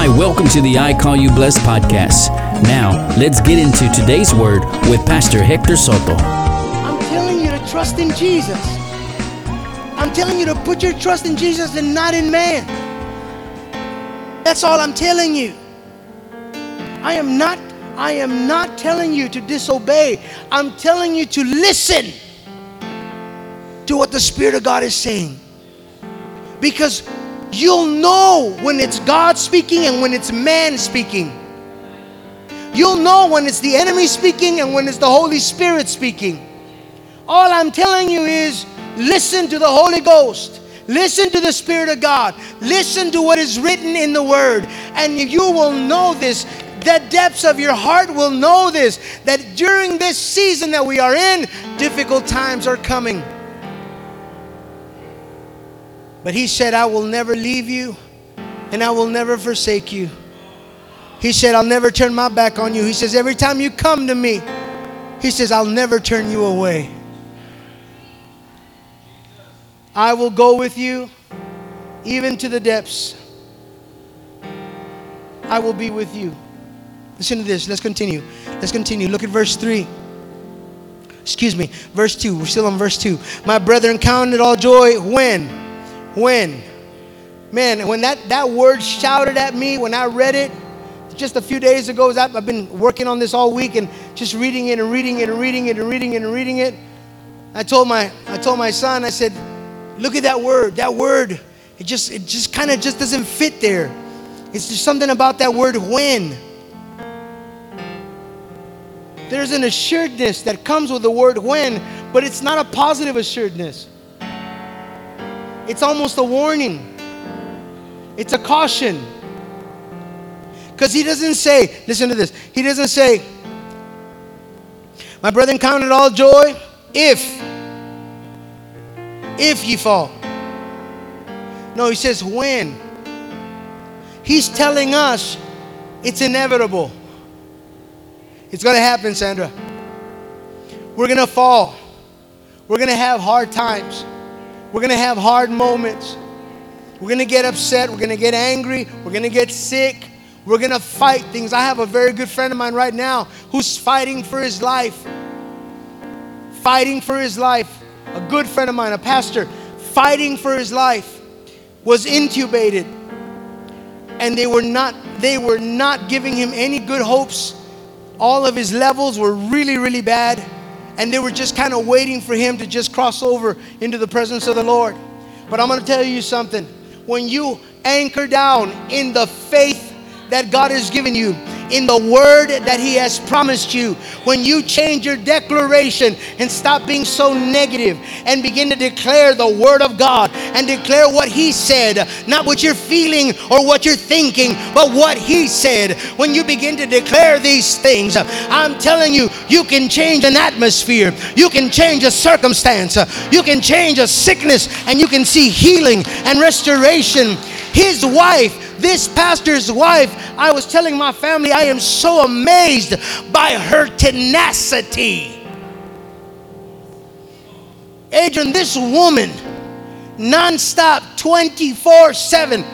Hi, welcome to the I Call You Blessed podcast. Now, let's get into today's word with Pastor Hector Soto. I'm telling you to trust in Jesus. I'm telling you to put your trust in Jesus and not in man. That's all I'm telling you. I am not I am not telling you to disobey. I'm telling you to listen to what the Spirit of God is saying. Because you'll know when it's God speaking and when it's man speaking. You'll know when it's the enemy speaking and when it's the Holy Spirit speaking. All I'm telling you is listen to the Holy Ghost. Listen to the Spirit of God. Listen to what is written in the Word. And you will know this. The depths of your heart will know this that during this season that we are in, difficult times are coming. But He said, I will never leave you and I will never forsake you. He said, I'll never turn my back on you. He says, Every time you come to me, He says, I'll never turn you away. I will go with you even to the depths. I will be with you. Listen to this. Let's continue. Let's continue. Look at verse 3. Excuse me. Verse 2. We're still on verse 2. My brethren, count it all joy when? When? Man, when that, that word shouted at me, when I read it just a few days ago, I've been working on this all week and just reading it and reading it and reading it and reading it and reading it. I told my, I told my son, I said, look at that word. That word, it just, it just kind of just doesn't fit there. It's just something about that word when. There's an assuredness that comes with the word when, but it's not a positive assuredness. It's almost a warning, it's a caution. Because he doesn't say, listen to this, he doesn't say, My brethren, count it all joy if, if ye fall. No, he says when. He's telling us it's inevitable. It's going to happen, Sandra. We're going to fall. We're going to have hard times. We're going to have hard moments. We're going to get upset. We're going to get angry. We're going to get sick. We're going to fight things. I have a very good friend of mine right now who's fighting for his life. Fighting for his life. A good friend of mine, a pastor, fighting for his life, was intubated. And they were not they were not giving him any good hopes. All of his levels were really really bad and they were just kind of waiting for him to just cross over into the presence of the Lord. But I'm going to tell you something. When you anchor down in the faith that God has given you, in the word that He has promised you. When you change your declaration and stop being so negative and begin to declare the word of God and declare what He said, not what you're feeling or what you're thinking, but what He said. When you begin to declare these things, I'm telling you, you can change an atmosphere, you can change a circumstance, you can change a sickness, and you can see healing and restoration. His wife this pastor's wife, I was telling my family, I am so amazed by her tenacity. Adrian, this woman, nonstop, 24 7.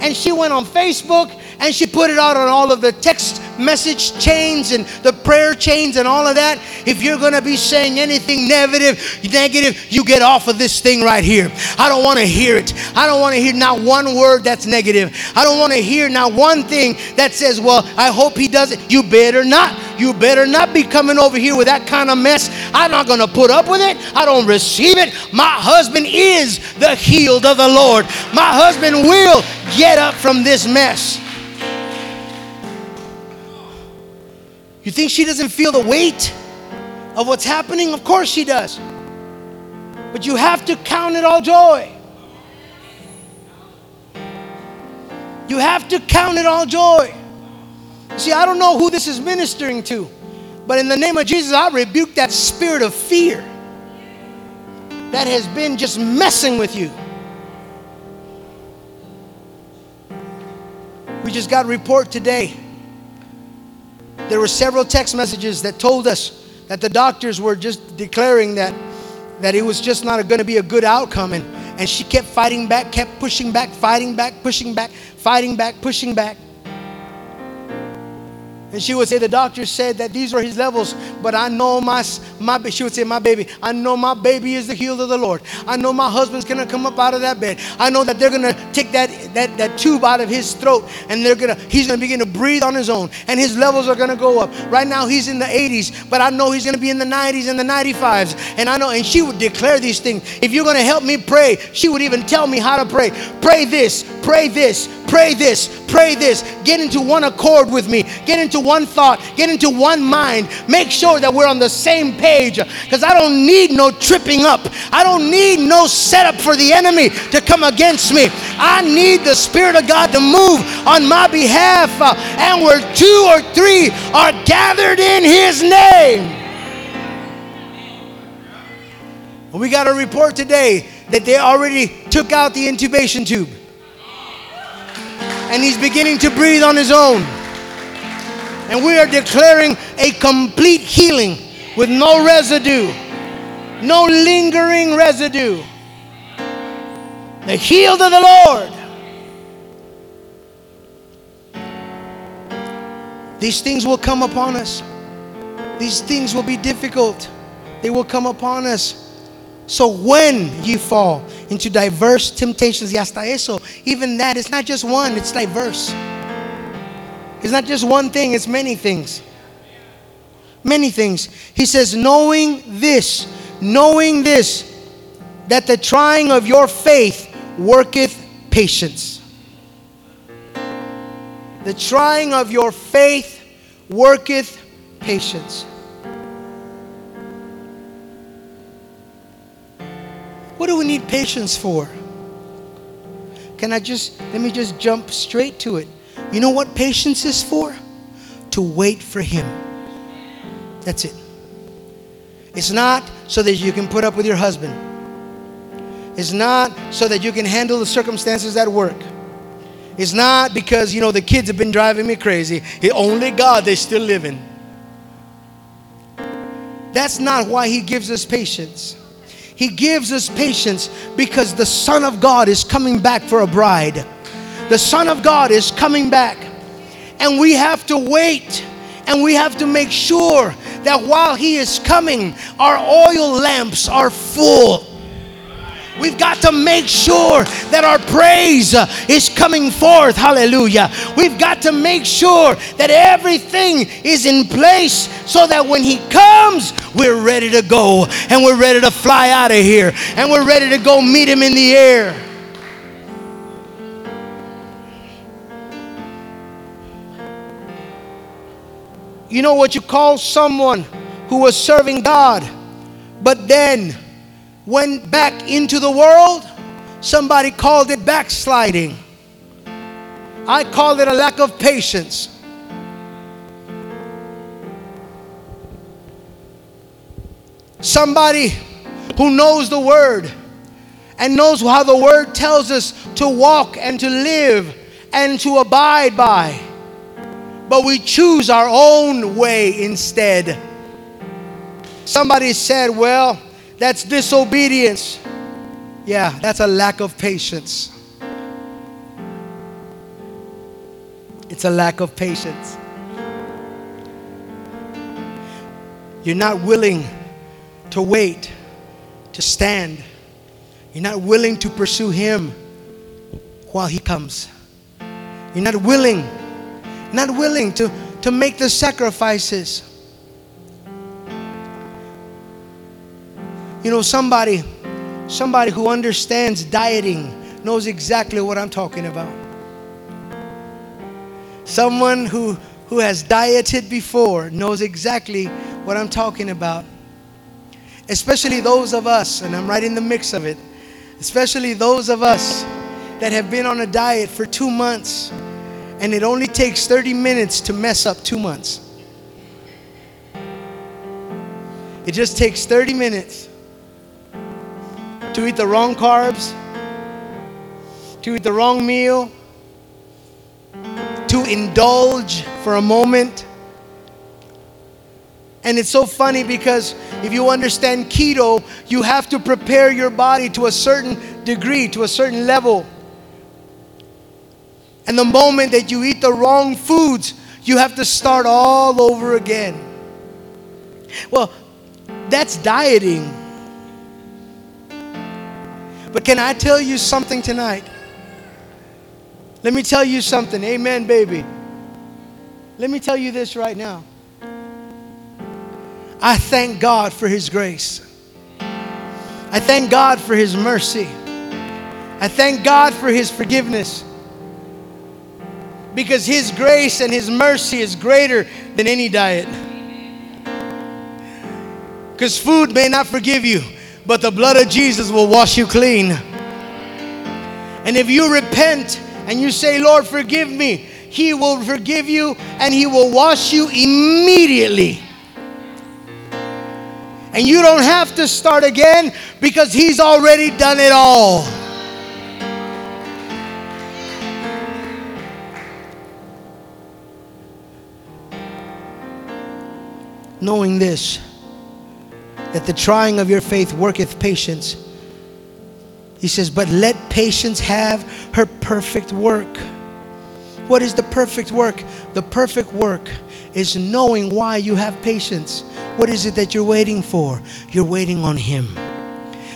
And she went on Facebook and she put it out on all of the text message chains and the prayer chains and all of that. If you're going to be saying anything negative, negative, you get off of this thing right here. I don't want to hear it. I don't want to hear not one word that's negative. I don't want to hear not one thing that says, "Well, I hope he does it." You better not. You better not be coming over here with that kind of mess. I'm not going to put up with it. I don't receive it. My husband is the healed of the Lord. My husband will get up from this mess. You think she doesn't feel the weight of what's happening? Of course she does. But you have to count it all joy. You have to count it all joy. See, I don't know who this is ministering to, but in the name of Jesus, I rebuke that spirit of fear that has been just messing with you. We just got a report today there were several text messages that told us that the doctors were just declaring that, that it was just not going to be a good outcome. And, and she kept fighting back, kept pushing back, fighting back, pushing back, fighting back, pushing back. And she would say, the doctor said that these were his levels, but I know my, my, she would say, my baby, I know my baby is the healed of the Lord. I know my husband's gonna come up out of that bed. I know that they're gonna take that, that, that tube out of his throat and they're gonna, he's gonna begin to breathe on his own and his levels are gonna go up. Right now he's in the 80s, but I know he's gonna be in the 90s and the 95s. And I know, and she would declare these things. If you're gonna help me pray, she would even tell me how to pray. Pray this, pray this, pray this, pray this. Get into one accord with me. Get into one thought, get into one mind. Make sure that we're on the same page because I don't need no tripping up. I don't need no setup for the enemy to come against me. I need the Spirit of God to move on my behalf. Uh, and where two or three are gathered in His name. We got a report today that they already took out the intubation tube. And he's beginning to breathe on his own. And we are declaring a complete healing with no residue, no lingering residue. The healed of the Lord. These things will come upon us. These things will be difficult. They will come upon us. So when you fall into diverse temptations, y hasta eso, even that, it's not just one, it's diverse. It's not just one thing, it's many things. Many things. He says, knowing this, knowing this, that the trying of your faith worketh patience. The trying of your faith worketh patience. What do we need patience for? Can I just, let me just jump straight to it. You know what patience is for? To wait for Him. That's it. It's not so that you can put up with your husband. It's not so that you can handle the circumstances at work. It's not because, you know, the kids have been driving me crazy. It, Only God, they're still living. That's not why He gives us patience. He gives us patience because the Son of God is coming back for a bride. The Son of God is coming back. And we have to wait and we have to make sure that while He is coming, our oil lamps are full. We've got to make sure that our praise uh, is coming forth. Hallelujah. We've got to make sure that everything is in place so that when He comes, we're ready to go and we're ready to fly out of here and we're ready to go meet Him in the air. You know what you call someone who was serving God, but then went back into the world? Somebody called it backsliding. I call it a lack of patience. Somebody who knows the word and knows how the word tells us to walk and to live and to abide by but we choose our own way instead. Somebody said, Well, that's disobedience. Yeah, that's a lack of patience. It's a lack of patience. You're not willing to wait, to stand. You're not willing to pursue Him while He comes. You're not willing not willing to, to make the sacrifices. You know, somebody, somebody who understands dieting knows exactly what I'm talking about. Someone who, who has dieted before knows exactly what I'm talking about. Especially those of us, and I'm right in the mix of it, especially those of us that have been on a diet for two months and it only takes 30 minutes to mess up two months. It just takes 30 minutes to eat the wrong carbs, to eat the wrong meal, to indulge for a moment. And it's so funny because if you understand keto, you have to prepare your body to a certain degree, to a certain level. And the moment that you eat the wrong foods, You have to start all over again. Well, that's dieting. But can I tell you something tonight? Let me tell you something. Amen, baby. Let me tell you this right now. I thank God for His grace. I thank God for His mercy. I thank God for His forgiveness. Because His grace and His mercy is greater than any diet. Because food may not forgive you, but the blood of Jesus will wash you clean. And if you repent and you say, Lord, forgive me, He will forgive you and He will wash you immediately. And you don't have to start again because He's already done it all. Knowing this, that the trying of your faith worketh patience. He says, But let patience have her perfect work. What is the perfect work? The perfect work is knowing why you have patience. What is it that you're waiting for? You're waiting on Him.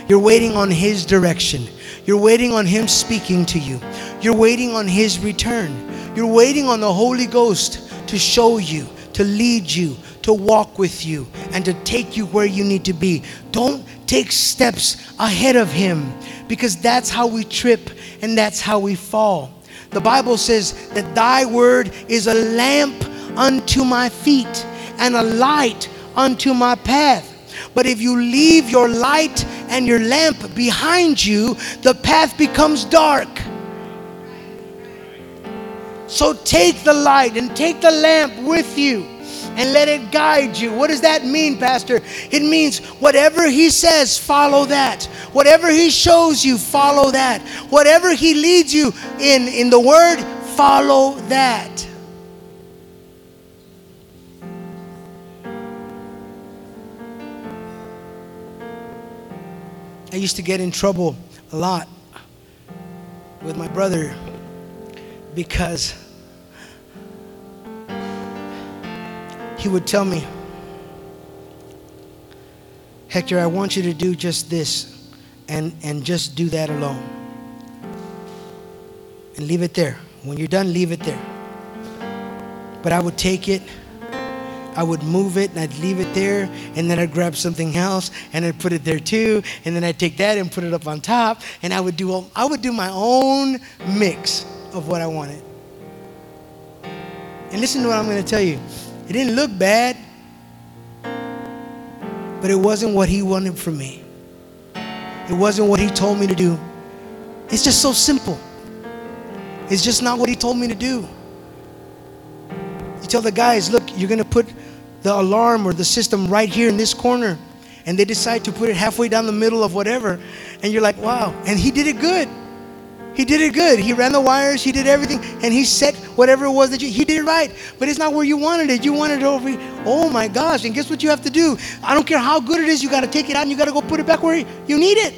You're waiting on His direction. You're waiting on Him speaking to you. You're waiting on His return. You're waiting on the Holy Ghost to show you, to lead you, to walk with you, and to take you where you need to be. Don't take steps ahead of Him because that's how we trip and that's how we fall. The Bible says that Thy word is a lamp unto my feet and a light unto my path. But if you leave your light and your lamp behind you, the path becomes dark. So take the light and take the lamp with you and let it guide you. What does that mean, Pastor? It means whatever He says, follow that. Whatever He shows you, follow that. Whatever He leads you in, in the Word, follow that. I used to get in trouble a lot with my brother because he would tell me, Hector, I want you to do just this and, and just do that alone. And leave it there. When you're done, leave it there. But I would take it I would move it and I'd leave it there, and then I'd grab something else and I'd put it there too, and then I'd take that and put it up on top, and I would do I would do my own mix of what I wanted. And listen to what I'm going to tell you. It didn't look bad, but it wasn't what he wanted from me. It wasn't what he told me to do. It's just so simple. It's just not what he told me to do. You tell the guys, look, you're going to put the alarm or the system right here in this corner. And they decide to put it halfway down the middle of whatever. And you're like, wow. And he did it good. He did it good. He ran the wires, he did everything, and he set whatever it was that you, he did it right. But it's not where you wanted it. You wanted it over, oh my gosh. And guess what you have to do? I don't care how good it is, you got to take it out and you got to go put it back where you need it.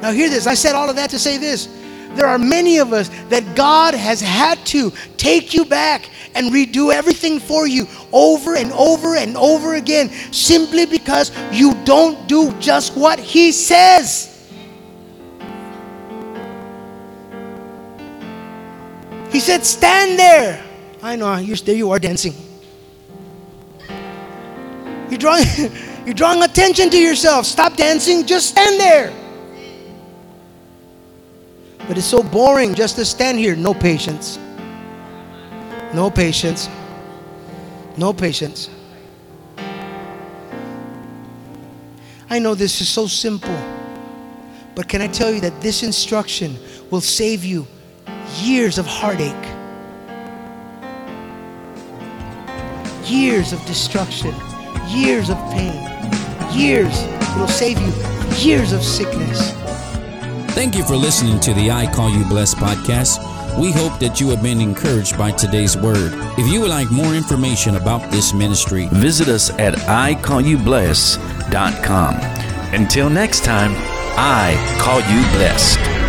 Now, hear this. I said all of that to say this there are many of us that God has had to take you back and redo everything for you over and over and over again simply because you don't do just what He says. He said, Stand there. I know, you're, there you are dancing. You're drawing, you're drawing attention to yourself. Stop dancing, just stand there. But it's so boring just to stand here. No patience. No patience. No patience. I know this is so simple. But can I tell you that this instruction will save you years of heartache, years of destruction, years of pain, years. It will save you years of sickness. Thank you for listening to the I Call You Blessed podcast. We hope that you have been encouraged by today's word. If you would like more information about this ministry, visit us at iCallYouBlessed.com. Until next time, I call you blessed.